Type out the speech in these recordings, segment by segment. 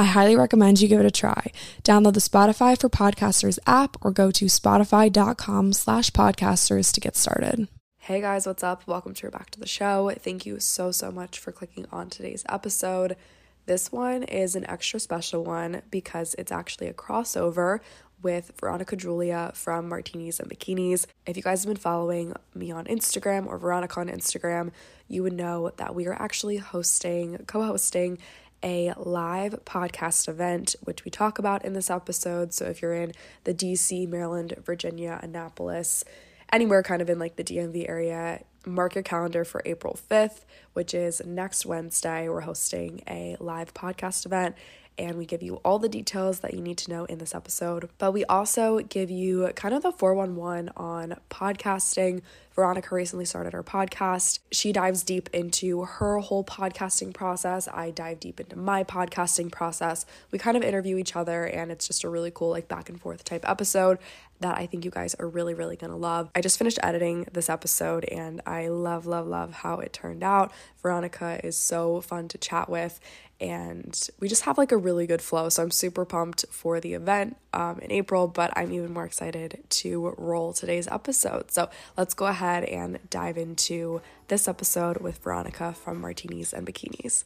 I highly recommend you give it a try. Download the Spotify for Podcasters app or go to spotify.com slash podcasters to get started. Hey guys, what's up? Welcome to Back to the Show. Thank you so, so much for clicking on today's episode. This one is an extra special one because it's actually a crossover with Veronica Droulia from Martinis and Bikinis. If you guys have been following me on Instagram or Veronica on Instagram, you would know that we are actually hosting, co hosting a live podcast event, which we talk about in this episode. So if you're in the DC, Maryland, Virginia, Annapolis, anywhere kind of in like the DMV area, mark your calendar for April 5th, which is next Wednesday. We're hosting a live podcast event and we give you all the details that you need to know in this episode. But we also give you kind of the 411 on podcasting. Veronica recently started her podcast. She dives deep into her whole podcasting process. I dive deep into my podcasting process. We kind of interview each other, and it's just a really cool, like, back and forth type episode that I think you guys are really, really gonna love. I just finished editing this episode and I love, love, love how it turned out. Veronica is so fun to chat with and we just have like a really good flow. So I'm super pumped for the event um, in April, but I'm even more excited to roll today's episode. So let's go ahead and dive into this episode with Veronica from Martinis and Bikinis.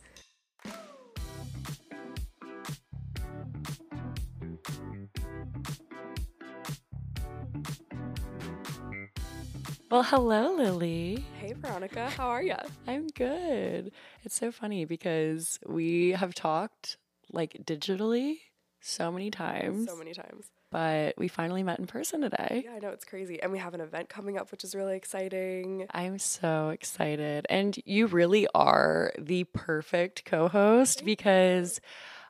Well, hello, Lily. Hey, Veronica. How are you? I'm good. It's so funny because we have talked like digitally so many times. So many times. But we finally met in person today. Yeah, I know it's crazy. And we have an event coming up, which is really exciting. I'm so excited. And you really are the perfect co host because.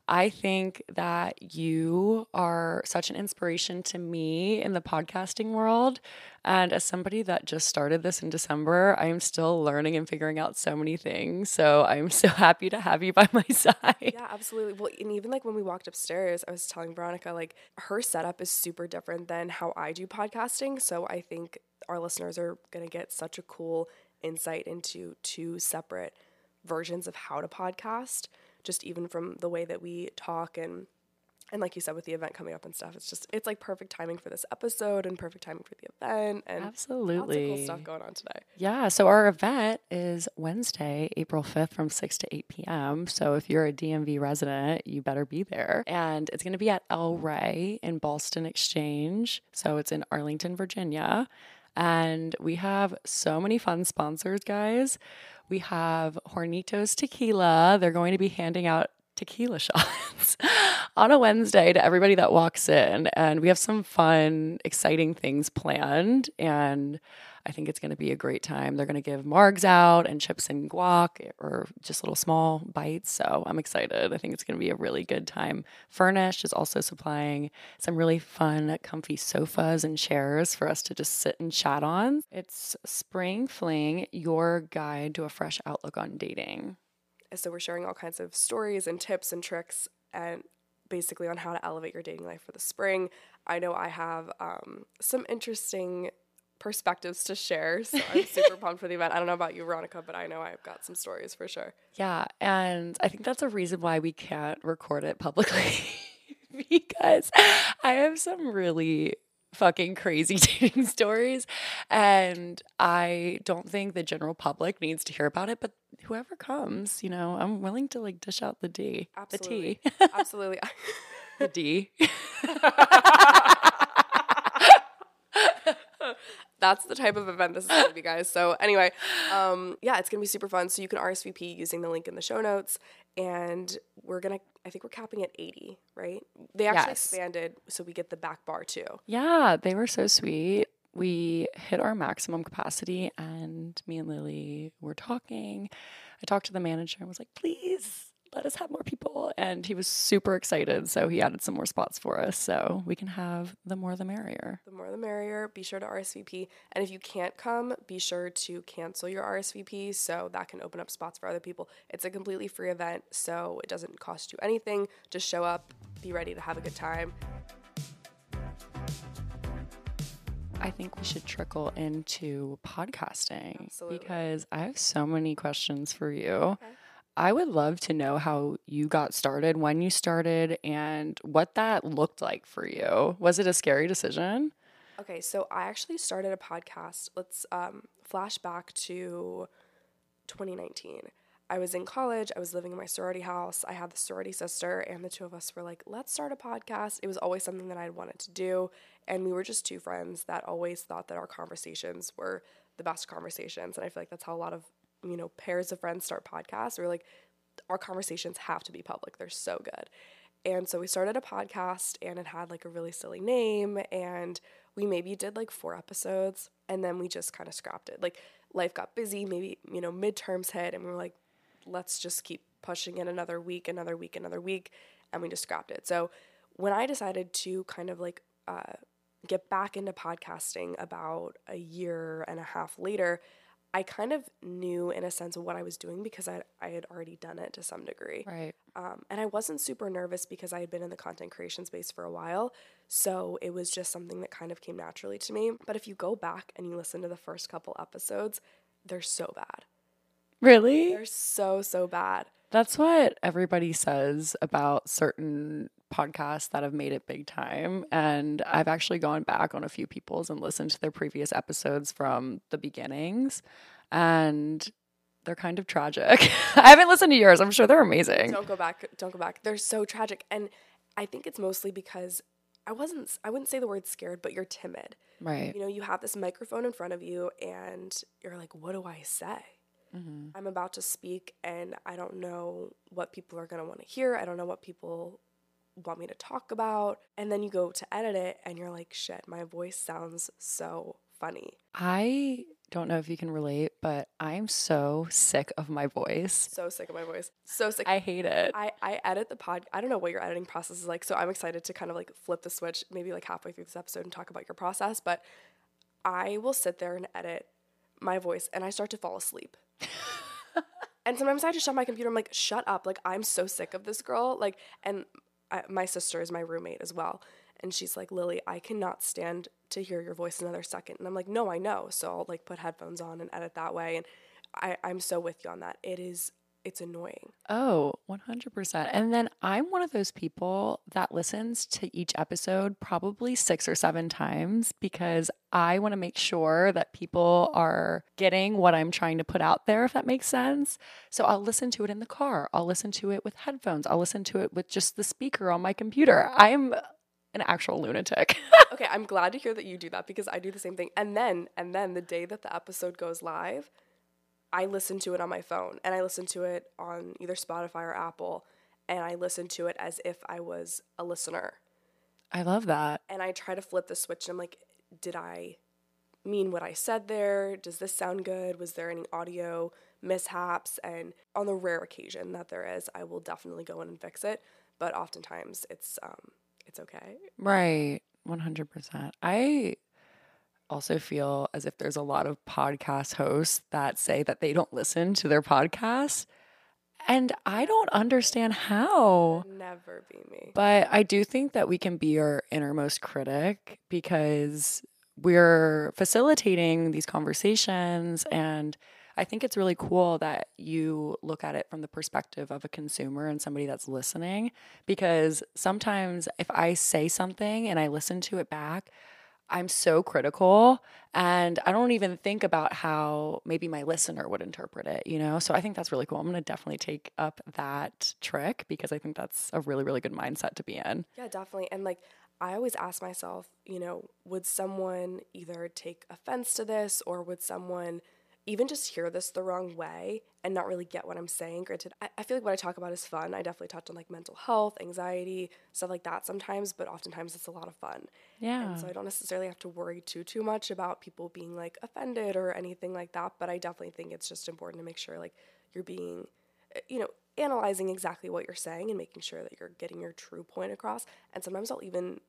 I think that you are such an inspiration to me in the podcasting world. And as somebody that just started this in December, I am still learning and figuring out so many things. So I'm so happy to have you by my side. Yeah, absolutely. Well, and even like when we walked upstairs, I was telling Veronica, like, her setup is super different than how I do podcasting. So I think our listeners are going to get such a cool insight into two separate versions of how to podcast just even from the way that we talk and and like you said with the event coming up and stuff it's just it's like perfect timing for this episode and perfect timing for the event and absolutely lots of cool stuff going on today. Yeah so our event is wednesday april 5th from 6 to 8 p.m so if you're a dmv resident you better be there. And it's going to be at el rey in Ballston exchange. So it's in arlington virginia. And we have so many fun sponsors guys we have Hornitos Tequila. They're going to be handing out tequila shots on a Wednesday to everybody that walks in. And we have some fun, exciting things planned. And I think it's going to be a great time. They're going to give margs out and chips and guac or just little small bites. So I'm excited. I think it's going to be a really good time. Furnished is also supplying some really fun, comfy sofas and chairs for us to just sit and chat on. It's Spring Fling, your guide to a fresh outlook on dating. So we're sharing all kinds of stories and tips and tricks and basically on how to elevate your dating life for the spring. I know I have um, some interesting perspectives to share. So I'm super pumped for the event. I don't know about you, Veronica, but I know I've got some stories for sure. Yeah. And I think that's a reason why we can't record it publicly because I have some really fucking crazy dating stories. And I don't think the general public needs to hear about it, but whoever comes, you know, I'm willing to like dish out the D. Absolutely. The T. Absolutely. the D. that's the type of event this is going to be, guys. So anyway, um, yeah, it's going to be super fun. So you can RSVP using the link in the show notes, and we're gonna. I think we're capping at 80, right? They actually Yes. expanded, so we get the back bar too. Yeah, they were so sweet. We hit our maximum capacity, and me and Lily were talking. I talked to the manager and was like, please let us have more people. And he was super excited. So he added some more spots for us. So we can have the more the merrier. The more the merrier. Be sure to RSVP. And if you can't come, be sure to cancel your RSVP so that can open up spots for other people. It's a completely free event, so it doesn't cost you anything. Just show up, be ready to have a good time. I think we should trickle into podcasting Absolutely. because I have so many questions for you. I would love to know how you got started, when you started, and what that looked like for you. Was it a scary decision? Okay, so I actually started a podcast. Let's um, flash back to 2019. I was in college. I was living in my sorority house. I had the sorority sister, and the two of us were like, let's start a podcast. It was always something that I'd wanted to do. And we were just two friends that always thought that our conversations were the best conversations. And I feel like that's how a lot of, you know, pairs of friends start podcasts. We're like, our conversations have to be public. They're so good. And so we started a podcast and it had like a really silly name and we maybe did like four episodes and then we just kind of scrapped it. Like life got busy, maybe, you know, midterms hit and we were like, let's just keep pushing it another week, another week, another week. And we just scrapped it. So when I decided to kind of like uh, get back into podcasting about a year and a half later, I kind of knew in a sense of what I was doing because I, I had already done it to some degree. Right. Um, and I wasn't super nervous because I had been in the content creation space for a while. So it was just something that kind of came naturally to me. But if you go back and you listen to the first couple episodes, they're so bad. Really? They're so, so bad. That's what everybody says about certain podcasts that have made it big time. And I've actually gone back on a few people's and listened to their previous episodes from the beginnings. And they're kind of tragic. I haven't listened to yours. I'm sure they're amazing. Don't go back. Don't go back. They're so tragic. And I think it's mostly because I wasn't, I wouldn't say the word scared, but you're timid. Right. You know, you have this microphone in front of you and you're like, what do I say? Mm-hmm. I'm about to speak and I don't know what people are going to want to hear. I don't know what people want me to talk about. And then you go to edit it and you're like, shit, my voice sounds so funny. I don't know if you can relate, but I'm so sick of my voice. So sick of my voice. So sick. I hate it. I, I edit the pod. I don't know what your editing process is like. So I'm excited to kind of like flip the switch maybe like halfway through this episode and talk about your process. But I will sit there and edit my voice and I start to fall asleep. and sometimes I just shut my computer. I'm like, shut up. Like, I'm so sick of this girl. Like, and I, my sister is my roommate as well. And she's like, Lily, I cannot stand to hear your voice another second. And I'm like, no, I know. So I'll like put headphones on and edit that way. And I, I'm so with you on that. It is, it's annoying. Oh, 100%. And then I'm one of those people that listens to each episode probably six or seven times because I want to make sure that people are getting what I'm trying to put out there, if that makes sense. So I'll listen to it in the car, I'll listen to it with headphones, I'll listen to it with just the speaker on my computer. I'm an actual lunatic. okay, I'm glad to hear that you do that because I do the same thing. And then and then the day that the episode goes live, I listen to it on my phone and I listen to it on either Spotify or Apple and I listen to it as if I was a listener. I love that. And I try to flip the switch and I'm like, did I mean what I said there? Does this sound good? Was there any audio mishaps? And on the rare occasion that there is, I will definitely go in and fix it. But oftentimes it's um it's okay. Right. 100%. I also feel as if there's a lot of podcast hosts that say that they don't listen to their podcasts. And I don't understand how. Never be me. But I do think that we can be our innermost critic because we're facilitating these conversations. And I think it's really cool that you look at it from the perspective of a consumer and somebody that's listening. Because sometimes if I say something and I listen to it back, I'm so critical and I don't even think about how maybe my listener would interpret it, you know? So I think that's really cool. I'm going to definitely take up that trick because I think that's a really, really good mindset to be in. Yeah, definitely. And like I always ask myself, you know, would someone either take offense to this or would someone even just hear this the wrong way and not really get what I'm saying. Granted, I, I, feel like what I talk about is fun. I definitely touch on like mental health, anxiety, stuff like that sometimes, but oftentimes it's a lot of fun. Yeah. And so I don't necessarily have to worry too too much about people being like offended or anything like that. But I definitely think it's just important to make sure like you're being, eh, you know, analyzing exactly what you're saying and making sure that you're getting your true point across. And sometimes I'll even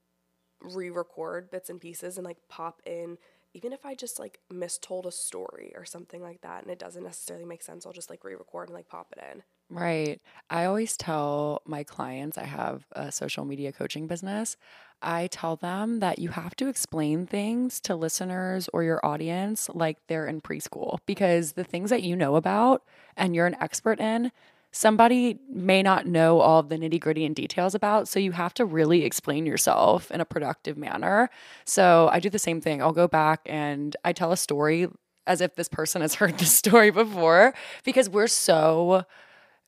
re-record bits and pieces and like pop in even if I just like mistold a story or something like that and it doesn't necessarily make sense, I'll just like re record and like pop it in. Right. I always tell my clients, I have a social media coaching business. I tell them that you have to explain things to listeners or your audience like they're in preschool because the things that you know about and you're an expert in, somebody may not know all the nitty gritty and details about. So you have to really explain yourself in a productive manner. So I do the same thing. I'll go back and I tell a story as if this person has heard the story before because we're so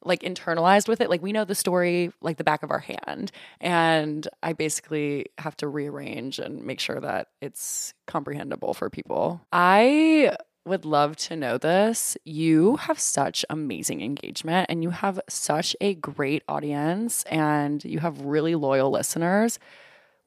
like internalized with it. Like we know the story like the back of our hand. And I basically have to rearrange and make sure that it's comprehensible for people. I would love to know this. You have such amazing engagement and you have such a great audience and you have really loyal listeners.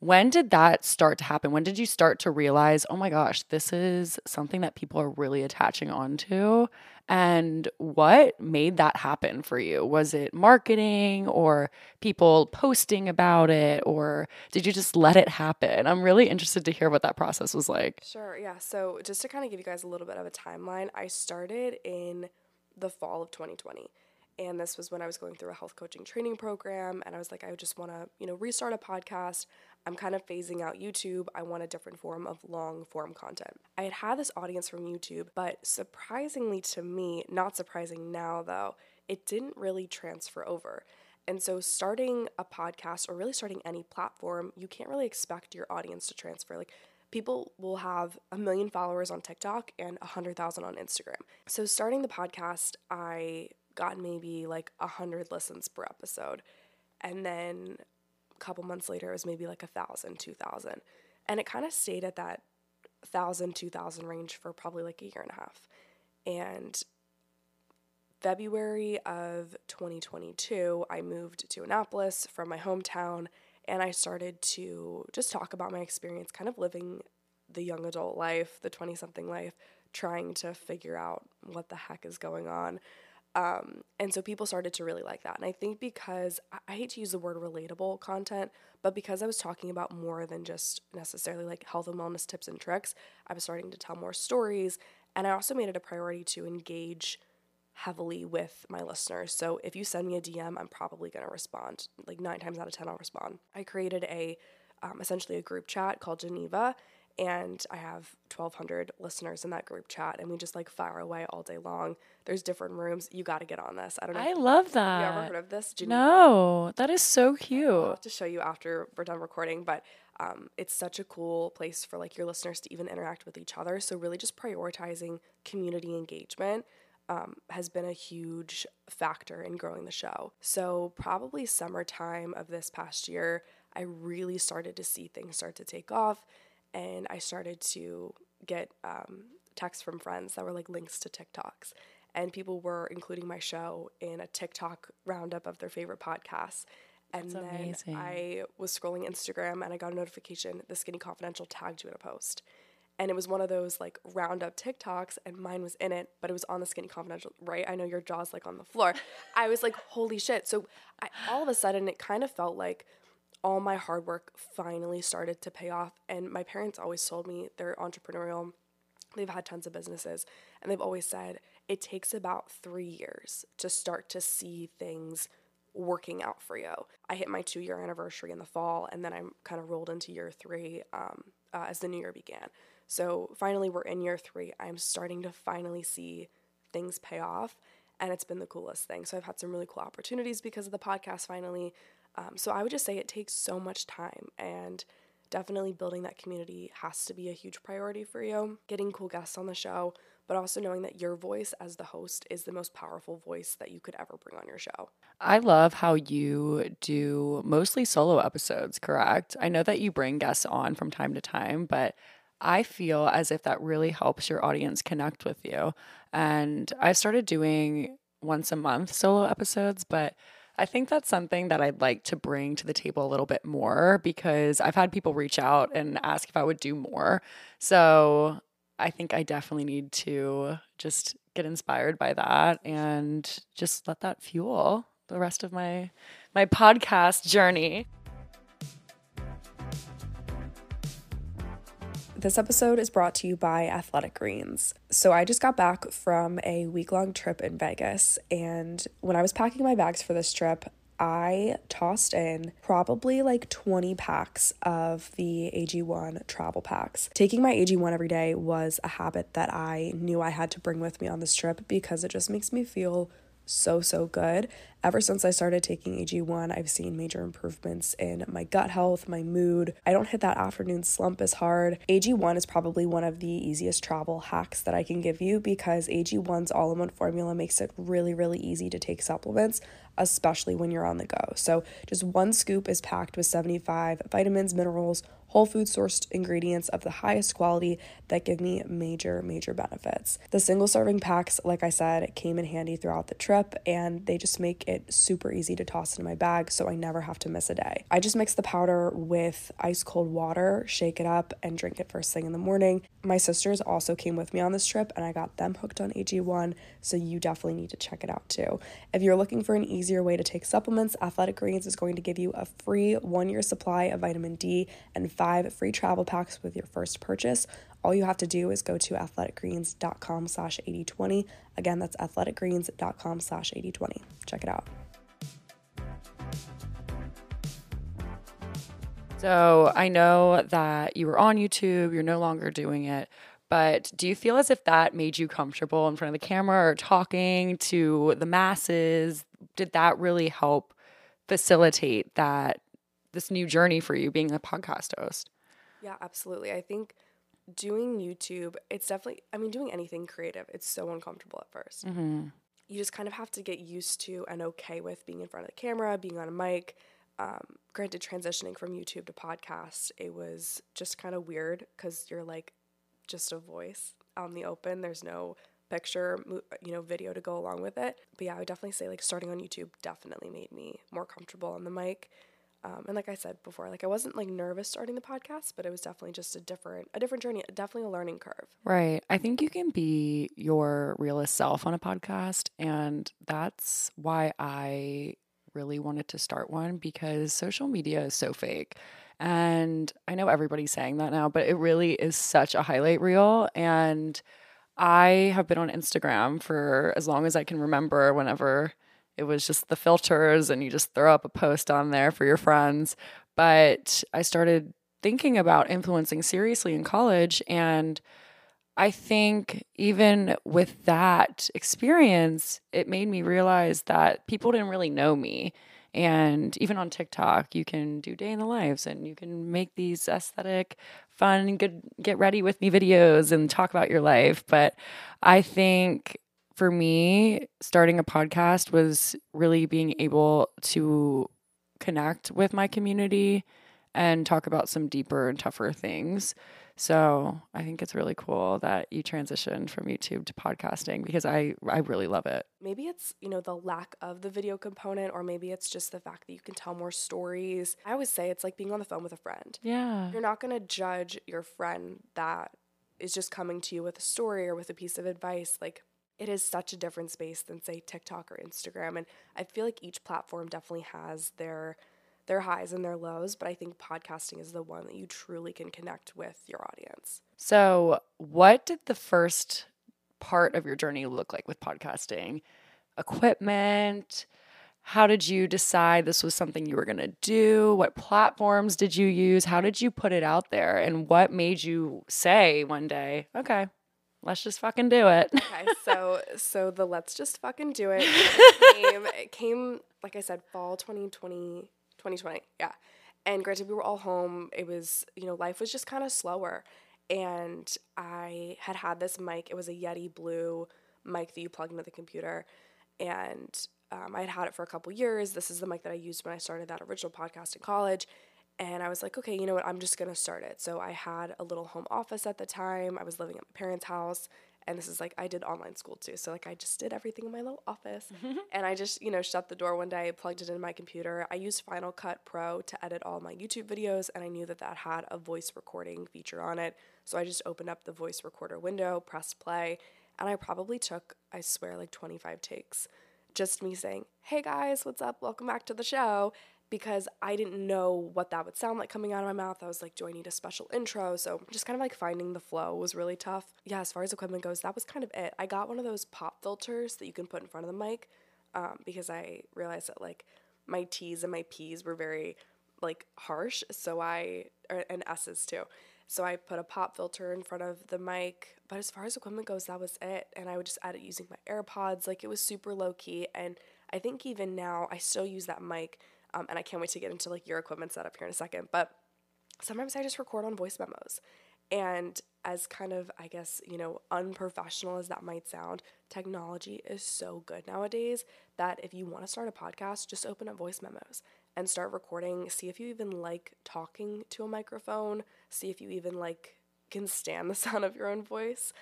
When did that start to happen? When did you start to realize, oh my gosh, this is something that people are really attaching onto? And what made that happen for you? Was it marketing or people posting about it, or did you just let it happen? I'm really interested to hear what that process was like. Sure, yeah. So, just to kind of give you guys a little bit of a timeline, I started in the fall of 2020 and this was when I was going through a health coaching training program and I was like I just want to, you know, restart a podcast. I'm kind of phasing out YouTube. I want a different form of long form content. I had had this audience from YouTube, but surprisingly to me, not surprising now though, it didn't really transfer over. And so, starting a podcast or really starting any platform, you can't really expect your audience to transfer. Like, people will have a million followers on TikTok and a 100,000 on Instagram. So, starting the podcast, I got maybe like a 100 listens per episode. And then couple months later, it was maybe like a thousand, two thousand. And it kind of stayed at that thousand, two thousand range for probably like a year and a half. And February of 2022, I moved to Annapolis from my hometown and I started to just talk about my experience kind of living the young adult life, the 20 something life, trying to figure out what the heck is going on. Um, and so people started to really like that. And I think because I, hate to use the word relatable content, but because I was talking about more than just necessarily like health and wellness tips and tricks, I was starting to tell more stories. And I also made it a priority to engage heavily with my listeners. So if you send me a DM, I'm probably going to respond. Like nine times out of 10, I'll respond. I created a um, essentially a group chat called Geneva and I have 1200 listeners in that group chat and we just like fire away all day long. There's different rooms. You got to get on this. I don't know. I love that. You ever heard of this? Geneva? No, that is so cute. I'll have to show you after we're done recording, but um, it's such a cool place for like your listeners to even interact with each other. So really just prioritizing community engagement um, has been a huge factor in growing the show. So probably summertime of this past year, I really started to see things start to take off and I started to get um, texts from friends that were like links to TikToks. And people were including my show in a TikTok roundup of their favorite podcasts. And That's then amazing. I was scrolling Instagram and I got a notification the Skinny Confidential tagged you in a post. And it was one of those like roundup TikToks, and mine was in it, but it was on the Skinny Confidential, right? I know your jaw's like on the floor. I was like, holy shit. So I, all of a sudden, it kind of felt like all my hard work finally started to pay off. And my parents always told me they're entrepreneurial, they've had tons of businesses, and they've always said it takes about three years to start to see things working out for you. I hit my two year anniversary in the fall, and then I'm kind of rolled into year three um, uh, as the new year began. So finally, we're in year three. I'm starting to finally see things pay off, and it's been the coolest thing. So I've had some really cool opportunities because of the podcast finally. Um, so I would just say it takes so much time and definitely building that community has to be a huge priority for you. Getting cool guests on the show, but also knowing that your voice as the host is the most powerful voice that you could ever bring on your show. I love how you do mostly solo episodes, correct? I know that you bring guests on from time to time, but I feel as if that really helps your audience connect with you. And I started doing once a month solo episodes, but I think that's something that I'd like to bring to the table a little bit more because I've had people reach out and ask if I would do more. So I think I definitely need to just get inspired by that and just let that fuel the rest of my my podcast journey. This episode is brought to you by Athletic Greens. So, I just got back from a week long trip in Vegas, and when I was packing my bags for this trip, I tossed in probably like 20 packs of the AG1 travel packs. Taking my AG1 every day was a habit that I knew I had to bring with me on this trip because it just makes me feel so, so good. Ever since I started taking AG1, I've seen major improvements in my gut health, my mood. I don't hit that afternoon slump as hard. AG1 is probably one of the easiest travel hacks that I can give you because AG1's all in one formula makes it really, really easy to take supplements, especially when you're on the go. So, just one scoop is packed with 75 vitamins, minerals, whole food sourced ingredients of the highest quality that give me major, major benefits. The single serving packs, like I said, came in handy throughout the trip and they just make it super easy to toss into my bag so I never have to miss a day. I just mix the powder with ice cold water, shake it up, and drink it first thing in the morning. My sisters also came with me on this trip and I got them hooked on AG1, so you definitely need to check it out too. If you're looking for an easier way to take supplements, Athletic Greens is going to give you a free one year supply of vitamin D and five free travel packs with your first purchase. All you have to do is go to athleticgreens.com slash 8020. Again, that's athleticgreens.com slash 8020. Check it out. So I know that you were on YouTube, you're no longer doing it, but do you feel as if that made you comfortable in front of the camera or talking to the masses? Did that really help facilitate that this new journey for you being a podcast host? Yeah, absolutely. I think doing YouTube, it's definitely, I mean, doing anything creative, it's so uncomfortable at 1st Mm-hmm. You just kind of have to get used to and okay with being in front of the camera, being on a mic. Um, granted, transitioning from YouTube to podcast, it was just kind of weird because you're like just a voice on the open. There's no picture, you know, video to go along with it. But yeah, I would definitely say like starting on YouTube definitely made me more comfortable on the mic. Um, and like I said before, like I wasn't like nervous starting the podcast, but it was definitely just a different, a different journey, definitely a learning curve. Right. I think you can be your realest self on a podcast, and that's why I really wanted to start one because social media is so fake. And I know everybody's saying that now, but it really is such a highlight reel. And I have been on Instagram for as long as I can remember, whenever it was just the filters and you just throw up a post on there for your friends. But I started thinking about influencing seriously in college. And I think even with that experience, it made me realize that people didn't really know me. And even on TikTok, you can do day in the lives and you can make these aesthetic, fun, good, get ready with me videos and talk about your life. But I think for me, starting a podcast was really being able to connect with my community and talk about some deeper and tougher things. So I think it's really cool that you transitioned from YouTube to podcasting because I I really love it. Maybe it's, you know, the lack of the video component or maybe it's just the fact that you can tell more stories. I always say it's like being on the phone with a friend. Yeah. You're not going to judge your friend that is just coming to you with a story or with a piece of advice. Like it is such a different space than say TikTok or Instagram and I feel like each platform definitely has their their highs and their lows, but I think podcasting is the one that you truly can connect with your audience. So, what did the first part of your journey look like with podcasting? Equipment, how did you decide this was something you were going to do? What platforms did you use? How did you put it out there? And what made you say one day, okay, let's just fucking do it. okay, so so the let's just fucking do it, came, it came like I said fall 2020 2020. Yeah. And granted, we were all home. It was, you know, life was just kind of slower. And I had had this mic. It was a Yeti Blue mic that you plug into the computer. And um, I had had it for a couple years. This is the mic that I used when I started that original podcast in college. And I was like, okay, you know what? I'm just going to start it. So I had a little home office at the time. I was living at my parents' house. And this is like, I did online school too. So, like, I just did everything in my little office. and I just, you know, shut the door one day, plugged it in my computer. I used Final Cut Pro to edit all my YouTube videos. And I knew that that had a voice recording feature on it. So I just opened up the voice recorder window, pressed play. And I probably took, I swear, like 25 takes just me saying, Hey guys, what's up? Welcome back to the show. Because I didn't know what that would sound like coming out of my mouth. I was like, Do I need a special intro? So just kind of like finding the flow was really tough. Yeah, as far as equipment goes, that was kind of it. I got one of those pop filters that you can put in front of the mic um, because I realized that like my T's and my P's were very like harsh. So I, and S's too. So I put a pop filter in front of the mic. But as far as equipment goes, that was it. And I would just edit using my AirPods. Like it was super low key. And I think even now I still use that mic. Um, and I can't wait to get into like your equipment setup here in a second. But sometimes I just record on voice memos. And as kind of, I guess, you know, unprofessional as that might sound, technology is so good nowadays that if you want to start a podcast, just open up voice memos and start recording. See if you even like talking to a microphone. See if you even like can stand the sound of your own voice,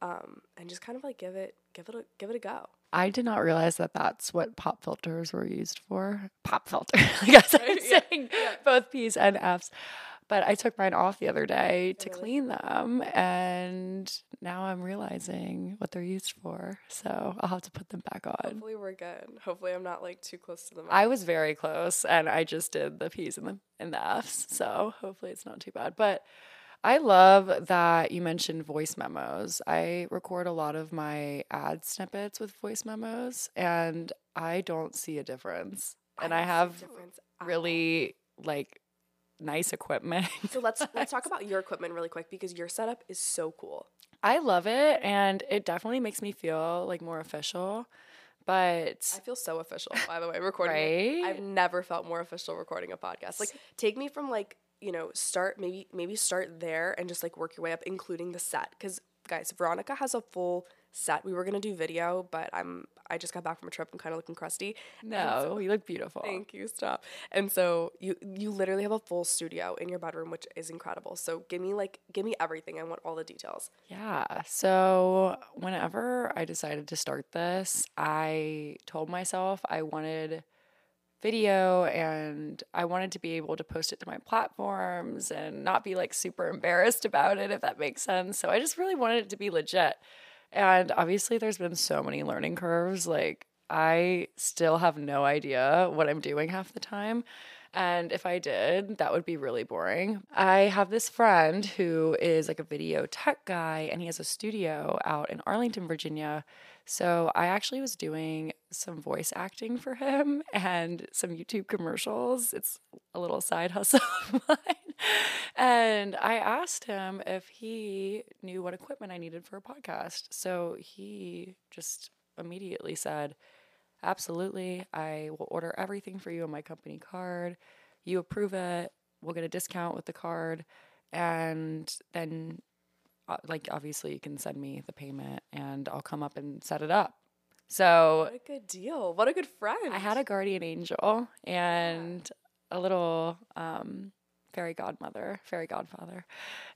um, and just kind of like give it, give it, a, give it a go. I did not realize that that's what pop filters were used for. Pop filter, I guess I'm Yeah, saying yeah. both P's and F's. But I took mine off the other day to Really? clean them, and now I'm realizing what they're used for. So I'll have to put them back on. Hopefully we're good. Hopefully I'm not like too close to the mic. I was very close, and I just did the P's and the and the F's. So hopefully it's not too bad. But I love that you mentioned voice memos. I record a lot of my ad snippets with voice memos, and I don't see a difference. And I, don't see a have difference at all. really like nice equipment. So let's let's talk about your equipment really quick because your setup is so cool. I love it, and it definitely makes me feel like more official. But I feel so official, by the way, recording. Right? I've never felt more official recording a podcast. Like, take me from like you know, start maybe maybe start there and just like work your way up, including the set. Because guys, Veronica has a full set. We were gonna do video, but I'm I just got back from a trip. I'm kind of looking crusty. no, you look beautiful. Thank you. Stop. And so you you literally have a full studio in your bedroom, which is incredible. So give me like give me everything. I want all the details. Yeah. So, whenever I decided to start this, I told myself I wanted video and I wanted to be able to post it to my platforms and not be like super embarrassed about it, if that makes sense. So, I just really wanted it to be legit. And obviously, there's been so many learning curves. Like, I still have no idea what I'm doing half the time. And if I did, that would be really boring. I have this friend who is like a video tech guy and he has a studio out in Arlington, Virginia. So I actually was doing some voice acting for him and some YouTube commercials. It's a little side hustle of mine. And I asked him if he knew what equipment I needed for a podcast. So he just immediately said, Absolutely. I will order everything for you on my company card. You approve it. We'll get a discount with the card. And then, like, obviously, you can send me the payment and I'll come up and set it up. So What a good deal. What a good friend. I had a guardian angel and a little um, fairy godmother, fairy godfather.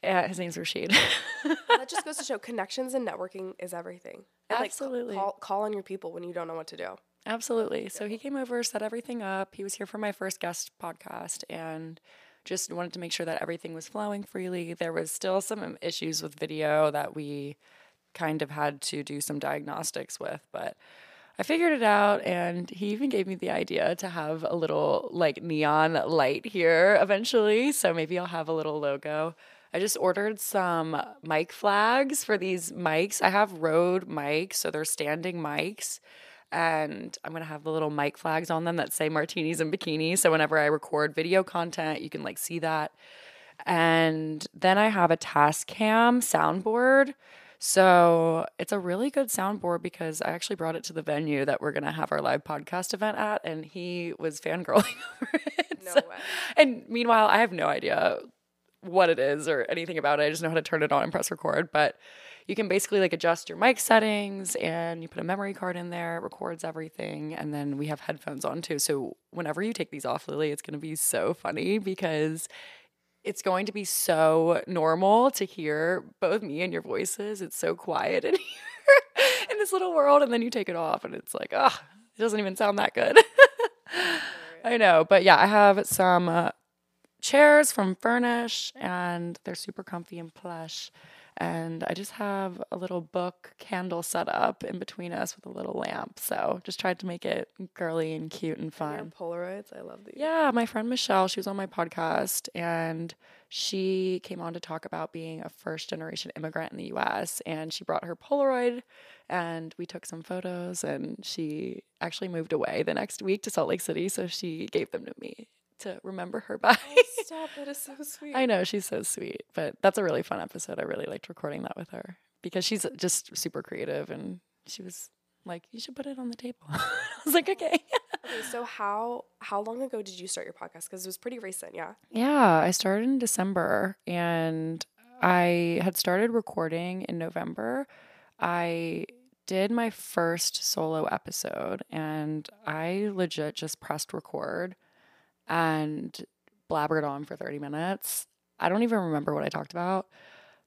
Yeah, his name's Rashid. that just goes to show connections and networking is everything. And like, Absolutely. call, call on your people when you don't know what to do. Absolutely. So he came over, set everything up. He was here for my first guest podcast and just wanted to make sure that everything was flowing freely. There was still some issues with video that we kind of had to do some diagnostics with, but I figured it out and he even gave me the idea to have a little like neon light here eventually. So maybe I'll have a little logo. I just ordered some mic flags for these mics. I have Rode mics, so they're standing mics and I'm gonna have the little mic flags on them that say martinis and bikinis. So whenever I record video content, you can like see that. And then I have a Tascam soundboard. So it's a really good soundboard because I actually brought it to the venue that we're going to have our live podcast event at, and he was fangirling over it. No So- way. And meanwhile, I have no idea what it is or anything about it. I just know how to turn it on and press record. But you can basically like adjust your mic settings and you put a memory card in there, it records everything. And then we have headphones on too. So whenever you take these off, Lily, it's going to be so funny because it's going to be so normal to hear both me and your voices. It's so quiet in here in this little world. And then you take it off and it's like, oh, it doesn't even sound that good. I know. But yeah, I have some uh, chairs from Furnish and they're super comfy and plush. And I just have a little book candle set up in between us with a little lamp. So just tried to make it girly and cute and fun. Polaroids, I love these. Yeah, my friend Michelle, she was on my podcast and she came on to talk about being a first generation immigrant in the US. And she brought her Polaroid and we took some photos. And she actually moved away the next week to Salt Lake City. So she gave them to me to remember her by. Oh, stop, that is so sweet. I know she's so sweet, but that's a really fun episode. I really liked recording that with her because she's just super creative and she was like, You should put it on the table. I was like, Okay. Okay, so how how long ago did you start your podcast? Because it was pretty recent, yeah. Yeah, I started in December and I had started recording in November. I did my first solo episode and I legit just pressed record and blabbered on for 30 minutes. I don't even remember what I talked about,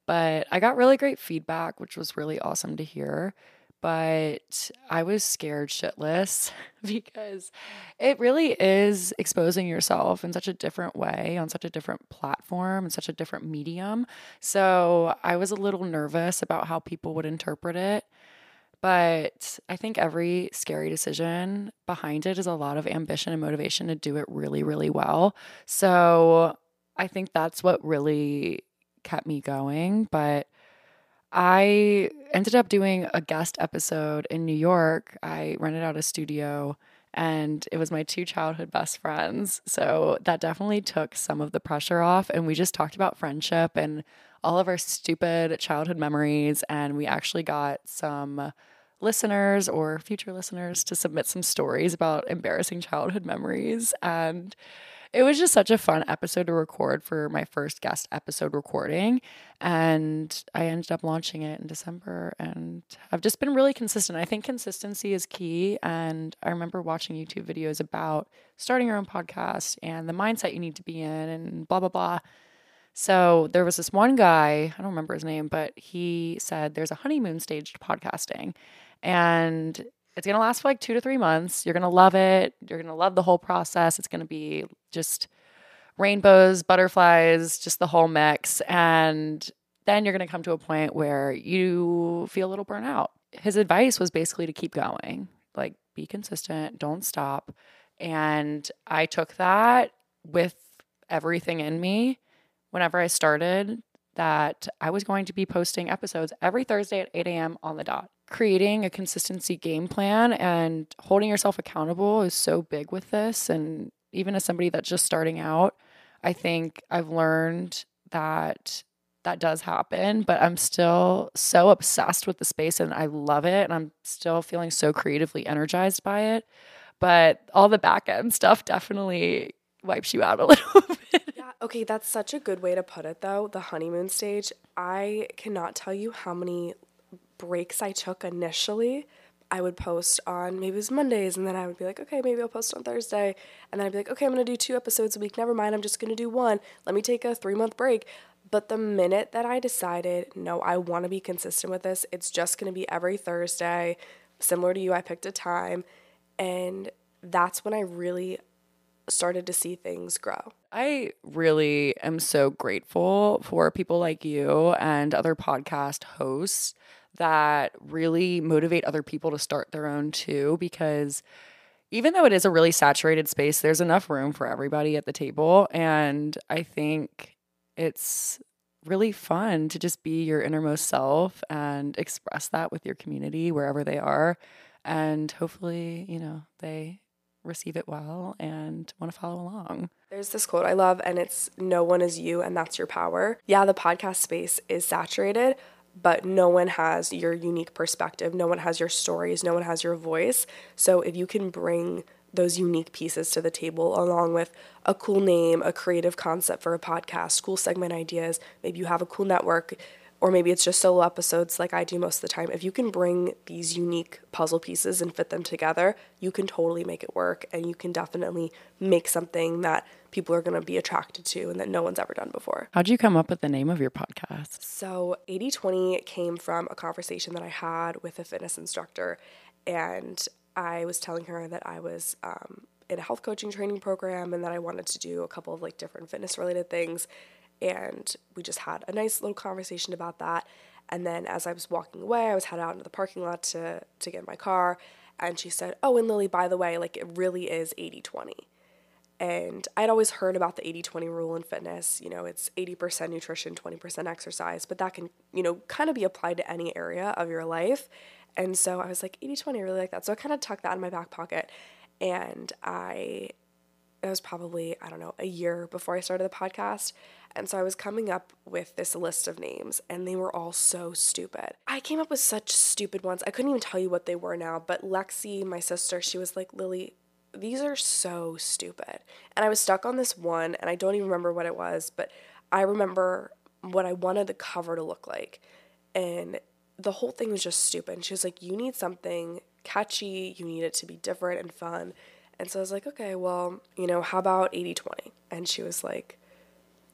but I got really great feedback, which was really awesome to hear. But I was scared shitless because it really is exposing yourself in such a different way on such a different platform and such a different medium. So I was a little nervous about how people would interpret it. But I think every scary decision behind it is a lot of ambition and motivation to do it really, really well. So I think that's what really kept me going. But I ended up doing a guest episode in New York. I rented out a studio and it was my two childhood best friends. So that definitely took some of the pressure off. And we just talked about friendship and all of our stupid childhood memories. And we actually got some listeners or future listeners to submit some stories about embarrassing childhood memories. And it was just such a fun episode to record for my first guest episode recording. And I ended up launching it in December and I've just been really consistent. I think consistency is key. And I remember watching YouTube videos about starting your own podcast and the mindset you need to be in and blah, blah, blah. So there was this one guy, I don't remember his name, but he said there's a honeymoon stage to podcasting. And it's going to last for like two to three months. You're going to love it. You're going to love the whole process. It's going to be just rainbows, butterflies, just the whole mix. And then you're going to come to a point where you feel a little burnout. His advice was basically to keep going, like be consistent, don't stop. And I took that with everything in me whenever I started that I was going to be posting episodes every Thursday at 8 a.m. on the dot. Creating a consistency game plan and holding yourself accountable is so big with this. And even as somebody that's just starting out, I think I've learned that that does happen, but I'm still so obsessed with the space and I love it. And I'm still feeling so creatively energized by it. But all the back end stuff definitely wipes you out a little okay, that's such a good way to put it though. The honeymoon stage. I cannot tell you how many breaks I took initially. I would post on maybe it was Mondays and then I would be like, okay, maybe I'll post on Thursday. And then I'd be like, okay, I'm gonna do two episodes a week. Never mind, I'm just gonna do one. Let me take a three month break. But the minute that I decided, no, I wanna be consistent with this, it's just gonna be every Thursday. Similar to you, I picked a time. And that's when I really started to see things grow. I really am so grateful for people like you and other podcast hosts that really motivate other people to start their own too, because even though it is a really saturated space, there's enough room for everybody at the table. And I think it's really fun to just be your innermost self and express that with your community wherever they are. And hopefully, you know, they receive it well and want to follow along. There's this quote I love, and it's no one is you, and that's your power. Yeah, the podcast space is saturated, but no one has your unique perspective. No one has your stories. No one has your voice. So if you can bring those unique pieces to the table along with a cool name, a creative concept for a podcast, cool segment ideas, maybe you have a cool network or maybe it's just solo episodes like I do most of the time. If you can bring these unique puzzle pieces and fit them together, you can totally make it work and you can definitely make something that people are going to be attracted to and that no one's ever done before. How'd you come up with the name of your podcast? So, 80 20 came from a conversation that I had with a fitness instructor, and I was telling her that I was um, in a health coaching training program and that I wanted to do a couple of like different fitness related things. And we just had a nice little conversation about that. And then as I was walking away, I was headed out into the parking lot to, to get my car. And she said, Oh, and Lily, by the way, like it really is 80 20. And I'd always heard about the 80 20 rule in fitness. You know, it's 80% nutrition, 20% exercise, but that can, you know, kind of be applied to any area of your life. And so I was like, 80 20, I really like that. So I kind of tucked that in my back pocket. And I, it was probably, I don't know, a year before I started the podcast. And so I was coming up with this list of names, and they were all so stupid. I came up with such stupid ones. I couldn't even tell you what they were now, but Lexi, my sister, she was like, Lily, these are so stupid. And I was stuck on this one, and I don't even remember what it was, but I remember what I wanted the cover to look like. And the whole thing was just stupid. And she was like, You need something catchy, you need it to be different and fun. And so I was like, Okay, well, you know, how about 80 20? And she was like,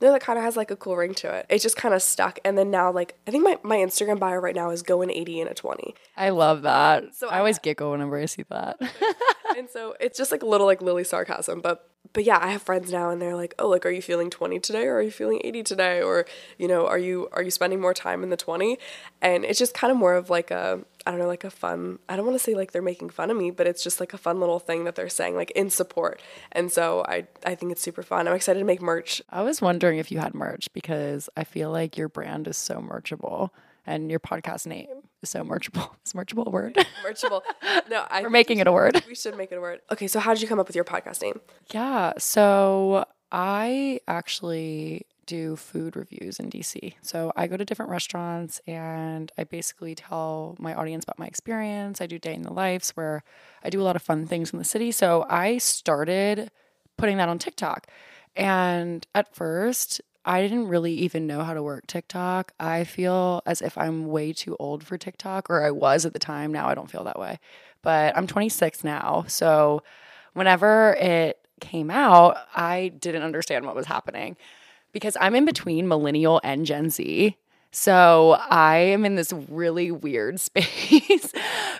no, that kind of has like a cool ring to it. It just kind of stuck. And then now, like, I think my, my Instagram bio right now is going 80 and a 20. I love that. So I always giggle whenever I see that. and so it's just like a little like Lily sarcasm, but but yeah, I have friends now and they're like, "Oh, like are you feeling 20 today or are you feeling 80 today or, you know, are you are you spending more time in the 20?" And it's just kind of more of like a I don't know, like a fun. I don't want to say like they're making fun of me, but it's just like a fun little thing that they're saying like in support. And so I I think it's super fun. I'm excited to make merch. I was wondering if you had merch because I feel like your brand is so merchable and your podcast name is so merchable. Is merchable a word? Merchable. No, I We're making it a word. We should make it a word. Okay, so how did you come up with your podcast name? Yeah. So I actually do food reviews in DC. So I go to different restaurants and I basically tell my audience about my experience. I do day in the lives where I do a lot of fun things in the city. So I started putting that on TikTok. And at first, I didn't really even know how to work TikTok. I feel as if I'm way too old for TikTok, or I was at the time. Now I don't feel that way. But I'm 26 now. So whenever it came out, I didn't understand what was happening because I'm in between millennial and Gen Z. So I am in this really weird space.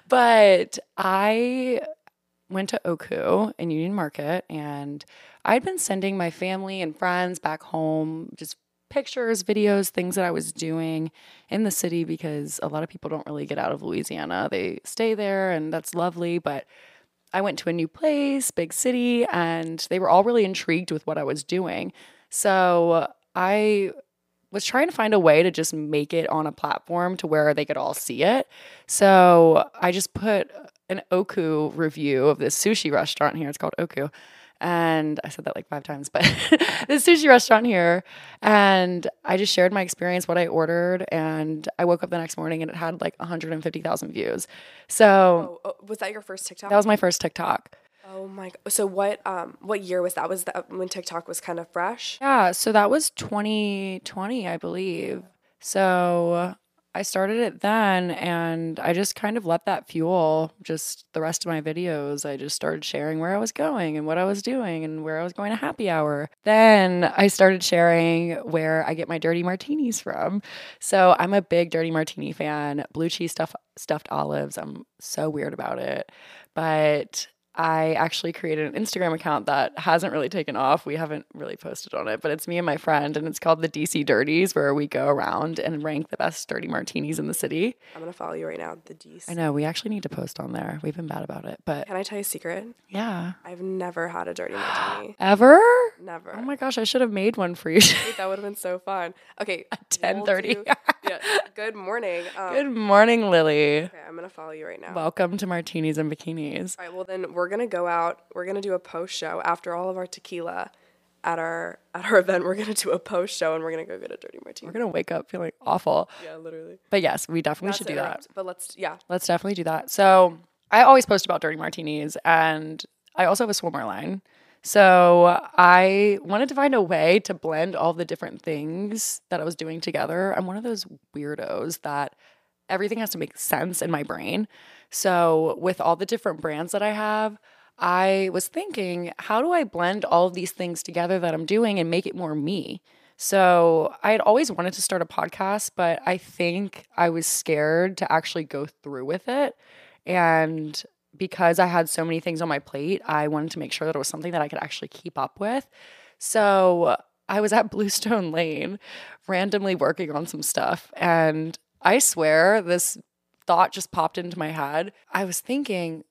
but I went to Oku in Union Market and I'd been sending my family and friends back home just pictures, videos, things that I was doing in the city because a lot of people don't really get out of Louisiana. They stay there and that's lovely, but I went to a new place, big city, and they were all really intrigued with what I was doing. So I was trying to find a way to just make it on a platform to where they could all see it. So I just put an Oku review of this sushi restaurant here. It's called Oku. And I said that like five times, but this sushi restaurant here. And I just shared my experience, what I ordered. And I woke up the next morning and it had like 150,000 views. So Oh, oh, was that your first TikTok? that was my first TikTok. Oh my! So what? Um, what year was that? Was that when TikTok was kind of fresh? Yeah, so that was 2020, I believe. So I started it then and I just kind of let that fuel just the rest of my videos. I just started sharing where I was going and what I was doing and where I was going to happy hour. Then I started sharing where I get my dirty martinis from. So I'm a big dirty martini fan. Blue cheese stuff stuffed olives. I'm so weird about it. But I actually created an Instagram account that hasn't really taken off. We haven't really posted on it, but it's me and my friend, and it's called the DC Dirties, where we go around and rank the best dirty martinis in the city. I'm gonna follow you right now. The D's. I know we actually need to post on there. We've been bad about it, but Can I tell you a secret? yeah. I've never had a dirty martini. Ever? Never. Oh my gosh, I should have made one for you. Wait, that would have been so fun. Okay. we'll 10:30. do- yeah. Good morning. Um, Good morning, Lily. Okay, I'm gonna follow you right now. Welcome to Martinis and Bikinis. All right. Well, then we're gonna go out. We're gonna do a post show after all of our tequila, at our at our event we're gonna do a post show and we're gonna go get a dirty martini. We're gonna wake up feeling awful. yeah, literally. But yes, we definitely That's should do that. But let's yeah. Let's definitely do that. So I always post about dirty martinis, and I also have a swimmer line. So I wanted to find a way to blend all the different things that I was doing together. I'm one of those weirdos that everything has to make sense in my brain. So with all the different brands that I have, I was thinking, how do I blend all of these things together that I'm doing and make it more me? So I had always wanted to start a podcast, but I think I was scared to actually go through with it. And because I had so many things on my plate, I wanted to make sure that it was something that I could actually keep up with. So I was at Bluestone Lane randomly working on some stuff. And I swear this thought just popped into my head. I was thinking,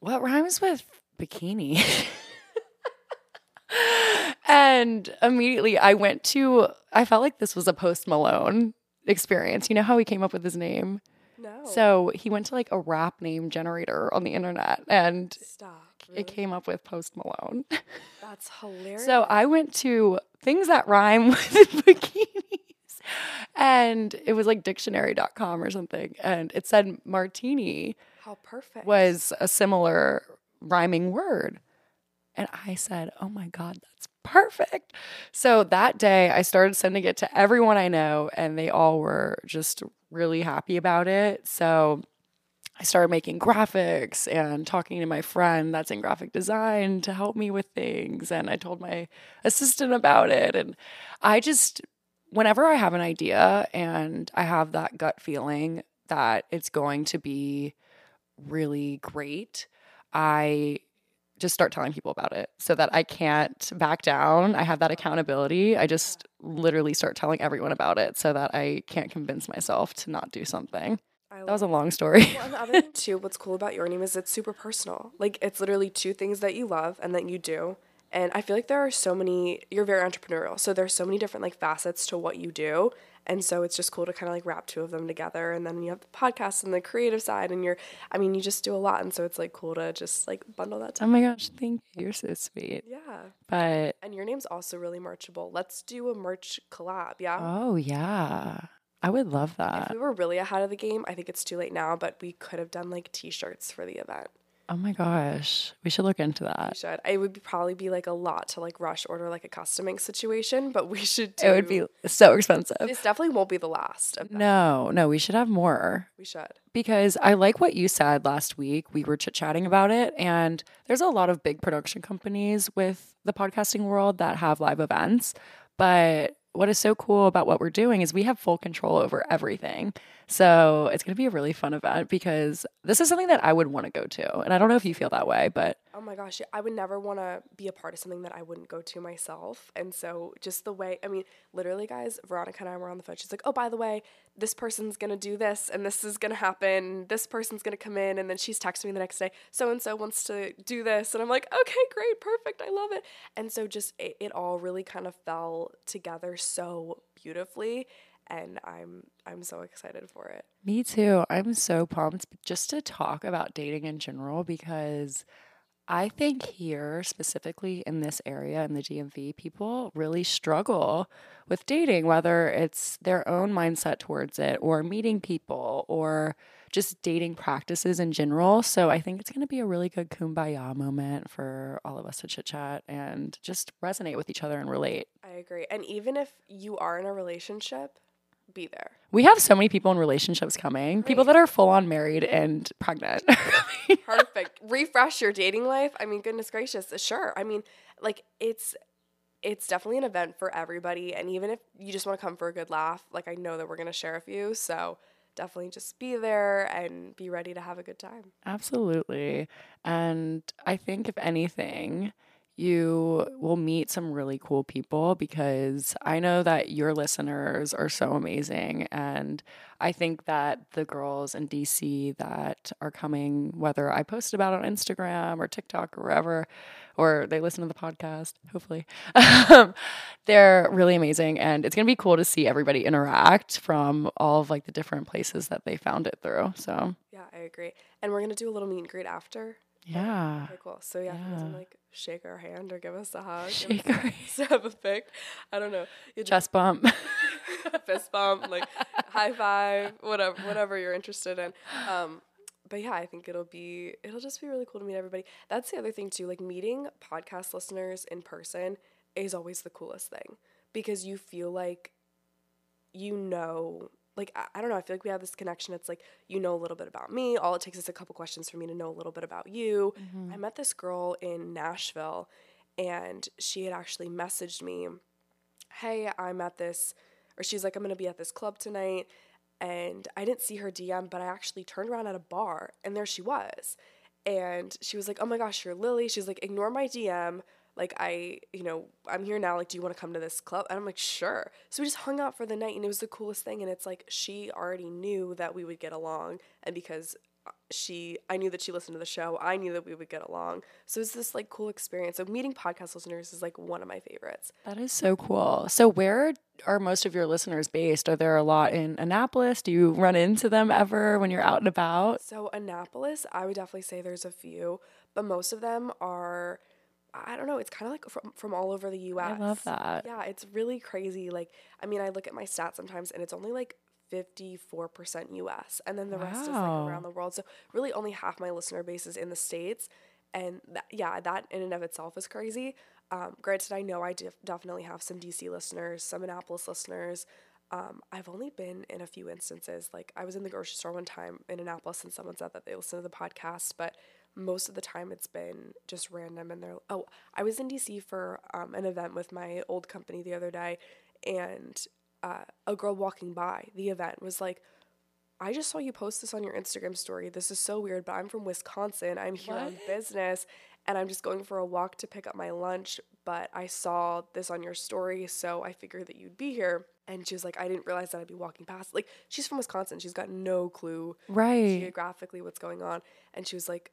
what rhymes with bikini? and immediately I went to, I felt like this was a Post Malone experience. You know how he came up with his name? No. So he went to like a rap name generator on the internet and stop. it came up with Post Malone. That's hilarious. So I went to things that rhyme with bikinis. And it was like dictionary.com or something. And it said martini how perfect was a similar rhyming word. And I said, Oh my God, that's perfect. So that day I started sending it to everyone I know, and they all were just really happy about it. So I started making graphics and talking to my friend that's in graphic design to help me with things. And I told my assistant about it. And I just, whenever I have an idea and I have that gut feeling that it's going to be really great, I just start telling people about it so that I can't back down. I have that accountability. I just literally start telling everyone about it so that I can't convince myself to not do something. I That was a long story. Well, and the other thing too, what's cool about your name is it's super personal. Like it's literally two things that you love and that you do. And I feel like there are so many. You're very entrepreneurial, so there's so many different like facets to what you do. And so it's just cool to kind of like wrap two of them together. And then you have the podcast and the creative side, and you're, I mean, you just do a lot. And so it's like cool to just like bundle that oh my gosh, thank you. You're so sweet. Yeah. But And your name's also really merchable. Let's do a merch collab. Yeah. oh, yeah. I would love that. if we were really ahead of the game, I think it's too late now, but we could have done like t-shirts for the event. Oh my gosh. We should look into that. We should. It would be, probably be like a lot to like rush order like a custom ink situation, but we should do. It would be so expensive. This definitely won't be the last. Of. No, no, we should have more. We should. because I like what you said last week. We were chit chatting about it, and there's a lot of big production companies with the podcasting world that have live events. But what is so cool about what we're doing is we have full control over everything. So it's going to be a really fun event because this is something that I would want to go to. And I don't know if you feel that way, but Oh my gosh, I would never want to be a part of something that I wouldn't go to myself. And so, just the way, I mean, literally, guys, Veronica and I were on the phone. She's like, oh, by the way, this person's going to do this and this is going to happen. This person's going to come in. And then she's texting me the next day, so and so wants to do this. And I'm like, okay, great, perfect. I love it. And so, just it, it all really kind of fell together so beautifully. And I'm I'm so excited for it. Me too. I'm so pumped just to talk about dating in general because I think here, specifically in this area in the DMV, people really struggle with dating, whether it's their own mindset towards it or meeting people or just dating practices in general. So I think it's going to be a really good kumbaya moment for all of us to chit chat and just resonate with each other and relate. I agree. And even if you are in a relationship, be there. We have so many people in relationships coming, people that are full on married and pregnant. Perfect. Refresh your dating life. I mean, goodness gracious, uh, sure. I mean, like it's it's definitely an event for everybody and even if you just want to come for a good laugh, like I know that we're going to share a few, so definitely just be there and be ready to have a good time. Absolutely. And I think, if anything, you will meet some really cool people because I know that your listeners are so amazing. And I think that the girls in DC that are coming, whether I posted about it on Instagram or TikTok or wherever, or they listen to the podcast, hopefully, they're really amazing. And it's going to be cool to see everybody interact from all of like the different places that they found it through. So, Yeah, I agree. And we're going to do a little meet and greet after Yeah. Okay, cool. So yeah, you guys like shake our hand or give us a hug, Shake our have a pic. I don't know. You Chest bump. fist bump, like high five, whatever, whatever you're interested in. Um, but yeah, I think it'll be it'll just be really cool to meet everybody. That's the other thing too. Like meeting podcast listeners in person is always the coolest thing because you feel like you know. Like I, I don't know, I feel like we have this connection. It's like you know a little bit about me. All it takes is a couple questions for me to know a little bit about you. Mm-hmm. I met this girl in Nashville, and she had actually messaged me hey, I'm at this, or she's like, I'm gonna be at this club tonight. And I didn't see her DM, but I actually turned around at a bar and there she was. And she was like, Oh my gosh, you're Lily. She's like, Ignore my DM. Like, I, you know, I'm here now. Like, do you wanna come to this club? And I'm like, Sure. So we just hung out for the night and it was the coolest thing. And it's like, she already knew that we would get along. And because uh, she I knew that she listened to the show. I knew that we would get along. So it's this like cool experience. So meeting podcast listeners is like one of my favorites. That is so cool. So, where are most of your listeners based? Are there a lot in Annapolis? Do you run into them ever when you're out and about? So Annapolis, I would definitely say there's a few, but most of them are I don't know, it's kind of like from from all over the US. I love that. Yeah, it's really crazy. Like I mean, I look at my stats sometimes and it's only like 54% US and then the rest is like around the world. So really only half my listener base is in the states and that, yeah, that in and of itself is crazy. Um, granted, I know I def- definitely have some DC listeners, some Annapolis listeners. Um, I've only been in a few instances. Like I was in the grocery store one time in Annapolis, and someone said that they listened to the podcast, but most of the time it's been just random. And they're oh, I was in DC for um, an event with my old company the other day, and uh, a girl walking by the event was like, I just saw you post this on your Instagram story. This is so weird, but I'm from Wisconsin. I'm here on business and I'm just going for a walk to pick up my lunch. But I saw this on your story, so I figured that you'd be here. And she was like, I didn't realize that I'd be walking past. Like, she's from Wisconsin. She's got no clue Right. geographically what's going on. And she was like,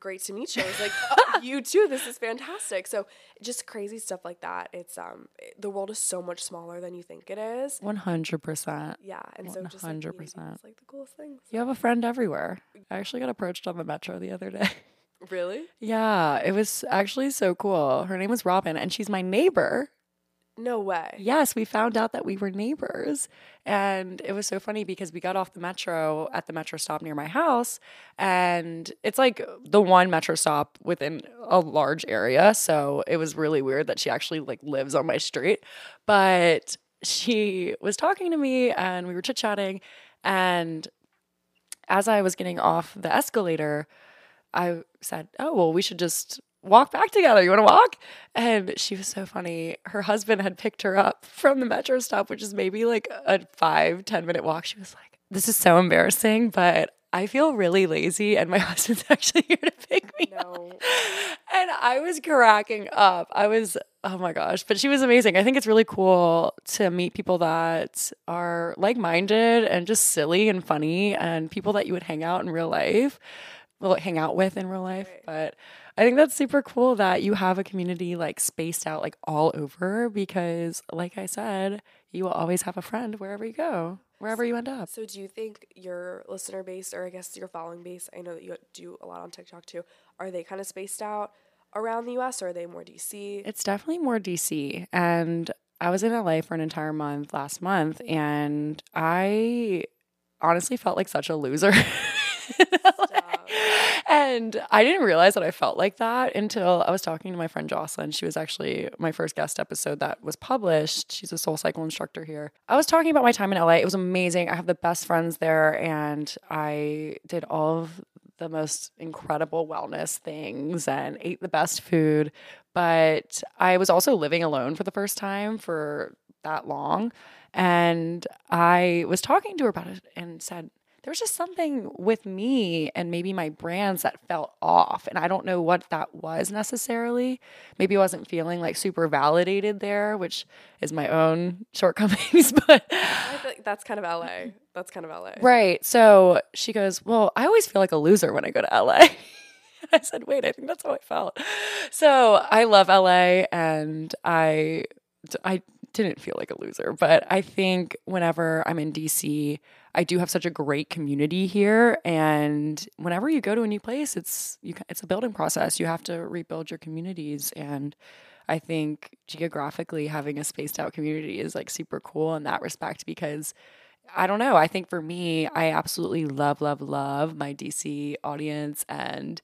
Great to meet you. I was like, "Oh, you too. This is fantastic. So just crazy stuff like that. It's um the world is so much smaller than you think it is. 100%. Yeah, and so just like, 100%. is like the coolest thing. You have a friend everywhere. I actually got approached on the metro the other day. Really? yeah, it was actually so cool. Her name was Robin, and she's my neighbor. No way. Yes, we found out that we were neighbors. And it was so funny because we got off the metro at the metro stop near my house. And it's like the one metro stop within a large area. So it was really weird that she actually like lives on my street. But she was talking to me and we were chit chatting. And as I was getting off the escalator, I said, Oh, well, we should just walk back together. You want to walk? And she was so funny. Her husband had picked her up from the metro stop, which is maybe like a five, 10 minute walk. She was like, This is so embarrassing, but I feel really lazy and my husband's actually here to pick me up. And I was cracking up. I was, oh my gosh. But she was amazing. I think it's really cool to meet people that are like minded and just silly and funny and people that you would hang out in real life, well, hang out with in real life. But I think that's super cool that you have a community like spaced out like all over because, like I said, you will always have a friend wherever you go, wherever you end up. So do you think your listener base, or I guess your following base, I know that you do a lot on TikTok too, are they kind of spaced out around the US or are they more DC? It's definitely more DC. And I was in LA for an entire month last month, and I honestly felt like such a loser. And I didn't realize that I felt like that until I was talking to my friend Jocelyn. She was actually my first guest episode that was published. She's a SoulCycle instructor here. I was talking about my time in LA. It was amazing. I have the best friends there, and I did all of the most incredible wellness things and ate the best food. But I was also living alone for the first time for that long. And I was talking to her about it and said, there was just something with me and maybe my brands that felt off. And I don't know what that was necessarily. Maybe I wasn't feeling like super validated there, which is my own shortcomings. But I like that's kind of LA. That's kind of LA. Right. So she goes, Well, I always feel like a loser when I go to LA. I said, Wait, I think that's how I felt. So I love LA and I, I didn't feel like a loser. But I think whenever I'm in DC, I do have such a great community here, and whenever you go to a new place, it's you, it's a building process. You have to rebuild your communities, and I think geographically having a spaced out community is like super cool in that respect because I don't know. I think for me, I absolutely love, love, love my DC audience and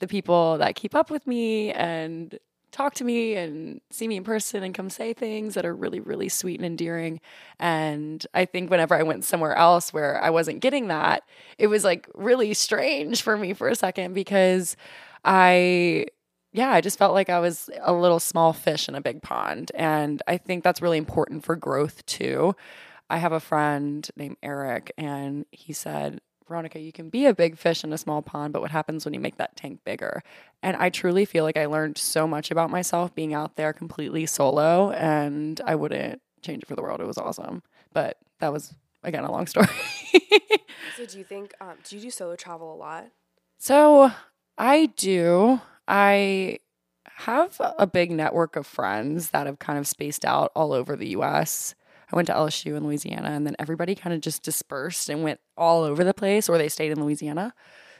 the people that keep up with me and talk to me and see me in person and come say things that are really, really sweet and endearing. And I think whenever I went somewhere else where I wasn't getting that, it was like really strange for me for a second because I yeah, I just felt like I was a little small fish in a big pond. And I think that's really important for growth too. I have a friend named Eric, and he said, Veronica, you can be a big fish in a small pond, but what happens when you make that tank bigger? And I truly feel like I learned so much about myself being out there completely solo, and I wouldn't change it for the world. It was awesome. But that was, again, a long story. so, do you think, um, do you do solo travel a lot? So, I do. I have a big network of friends that have kind of spaced out all over the US. I went to LSU in Louisiana and then everybody kind of just dispersed and went all over the place or they stayed in Louisiana.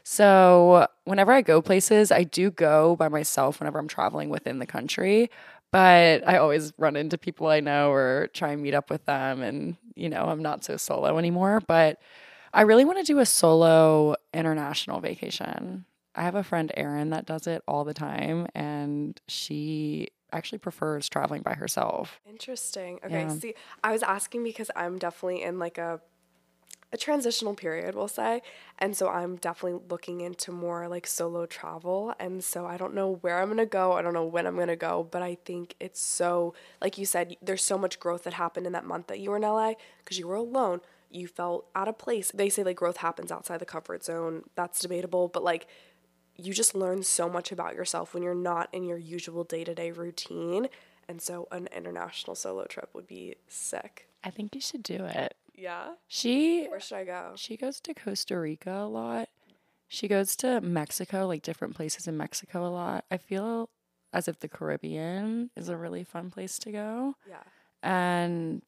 So, whenever I go places, I do go by myself whenever I'm traveling within the country, but I always run into people I know or try and meet up with them and, you know, I'm not so solo anymore, but I really want to do a solo international vacation. I have a friend, Erin, that does it all the time, and she actually prefers traveling by herself. Interesting. Okay. Yeah. See, I was asking because I'm definitely in like a a transitional period, we'll say. And so I'm definitely looking into more like solo travel. And so I don't know where I'm going to go. I don't know when I'm going to go, but I think it's so, like you said, there's so much growth that happened in that month that you were in LA because you were alone. You felt out of place. They say like growth happens outside the comfort zone. That's debatable, but like you just learn so much about yourself when you're not in your usual day to day routine. And so an international solo trip would be sick. I think you should do it. Yeah. She Where should I go? She goes to Costa Rica a lot. She goes to Mexico, like different places in Mexico a lot. I feel as if the Caribbean is a really fun place to go. Yeah. And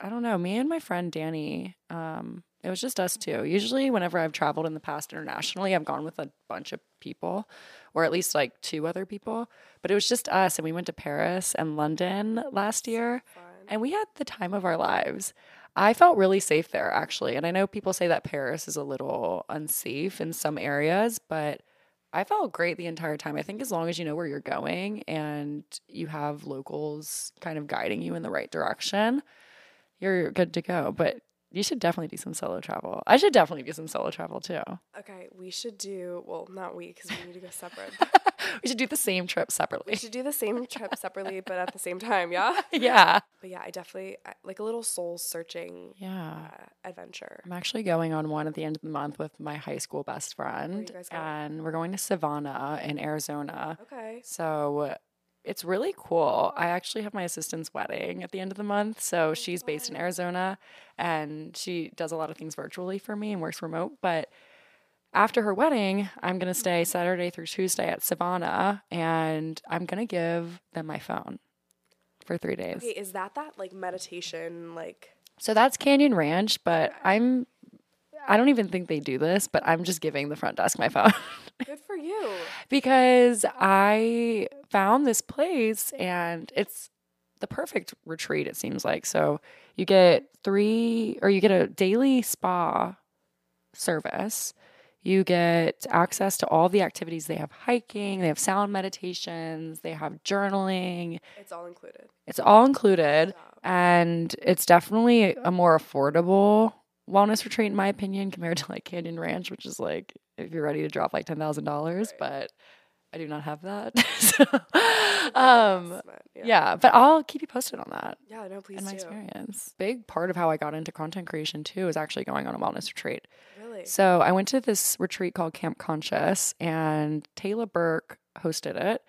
I don't know, me and my friend Danny, um, it was just us two. Usually, whenever I've traveled in the past internationally, I've gone with a bunch of people, or at least like two other people. But it was just us, and we went to Paris and London last year, and we had the time of our lives. I felt really safe there, actually. And I know people say that Paris is a little unsafe in some areas, but I felt great the entire time. I think as long as you know where you're going and you have locals kind of guiding you in the right direction, you're good to go. But you should definitely do some solo travel. I should definitely do some solo travel too. Okay, we should do well, not we because we need to go separate. we should do the same trip separately. We should do the same trip separately, but at the same time, yeah. Yeah. But yeah, I definitely like a little soul searching. Yeah. Uh, adventure. I'm actually going on one at the end of the month with my high school best friend, and we're going to CIVANA in Arizona. Okay. So it's really cool. I actually have my assistant's wedding at the end of the month. So oh, she's based in Arizona and she does a lot of things virtually for me and works remote. But after her wedding, I'm going to stay mm-hmm. Saturday through Tuesday at CIVANA and I'm going to give them my phone for three days. Okay, is that that like meditation? Like, so that's Canyon Ranch, but I'm I don't even think they do this, but I'm just giving the front desk my phone. Good for you. because I found this place and it's the perfect retreat, it seems like. So you get three, or you get a daily spa service. You get access to all the activities. They have hiking, they have sound meditations, they have journaling. It's all included. It's all included. And it's definitely a more affordable wellness retreat in my opinion compared to like Canyon Ranch, which is like if you're ready to drop like ten thousand dollars, but I do not have that. so, um, yeah. yeah. but I'll keep you posted on that. Yeah, no, please. And my do. experience. Big part of how I got into content creation too is actually going on a wellness retreat. Really? So I went to this retreat called Camp Conscious, and Taylor Burke hosted it,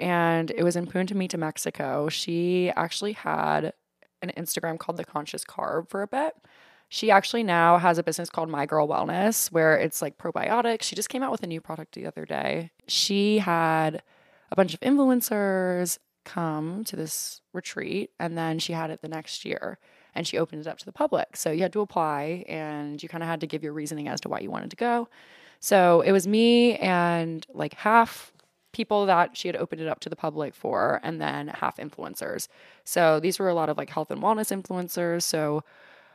and it was in Punta Mita, Mexico. She actually had an Instagram called The Conscious Carb for a bit. She actually now has a business called My Girl Wellness where it's like probiotics. She just came out with a new product the other day. She had a bunch of influencers come to this retreat and then she had it the next year and she opened it up to the public. So you had to apply and you kind of had to give your reasoning as to why you wanted to go. So it was me and like half people that she had opened it up to the public for and then half influencers. So these were a lot of like health and wellness influencers. So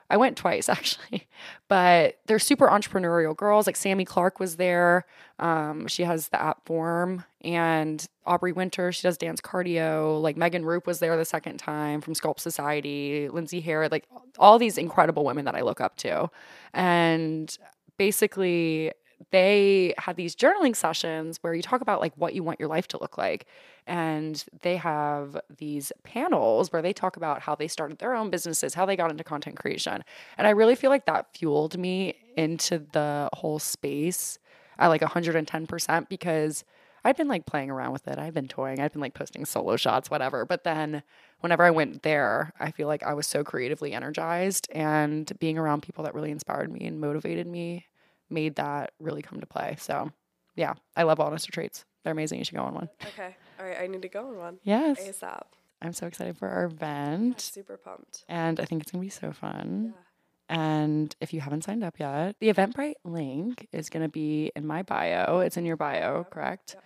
I went twice actually, but they're super entrepreneurial girls. Like Sami Clarke was there. Um, she has the app Form, and Aubrey Winter. She does dance cardio. Like Megan Roup was there the second time from Sculpt Society. Lindsay Hare, like all these incredible women that I look up to, and basically they had these journaling sessions where you talk about like what you want your life to look like and they have these panels where they talk about how they started their own businesses how they got into content creation and i really feel like that fueled me into the whole space at like 110% because i'd been like playing around with it i've been toying i've been like posting solo shots whatever but then whenever i went there i feel like i was so creatively energized and being around people that really inspired me and motivated me made that really come to play. So, yeah, I love wellness retreats. They're amazing. You should go on one. Okay. All right. I need to go on one. Yes. ASAP. I'm so excited for our event. Super pumped. And I think it's going to be so fun. Yeah. And if you haven't signed up yet, the Eventbrite link is going to be in my bio. It's in your bio, correct? Yep.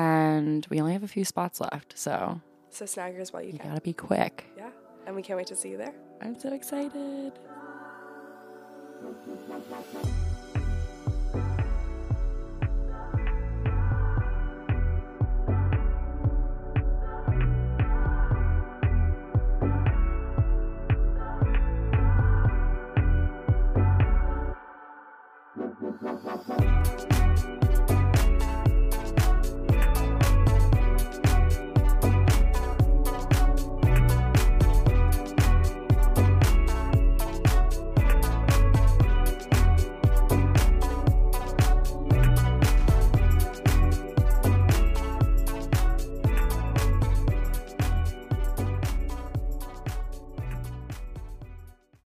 And we only have a few spots left. So So snag yours while you you can. got to be quick. Yeah. And we can't wait to see you there. I'm so excited. we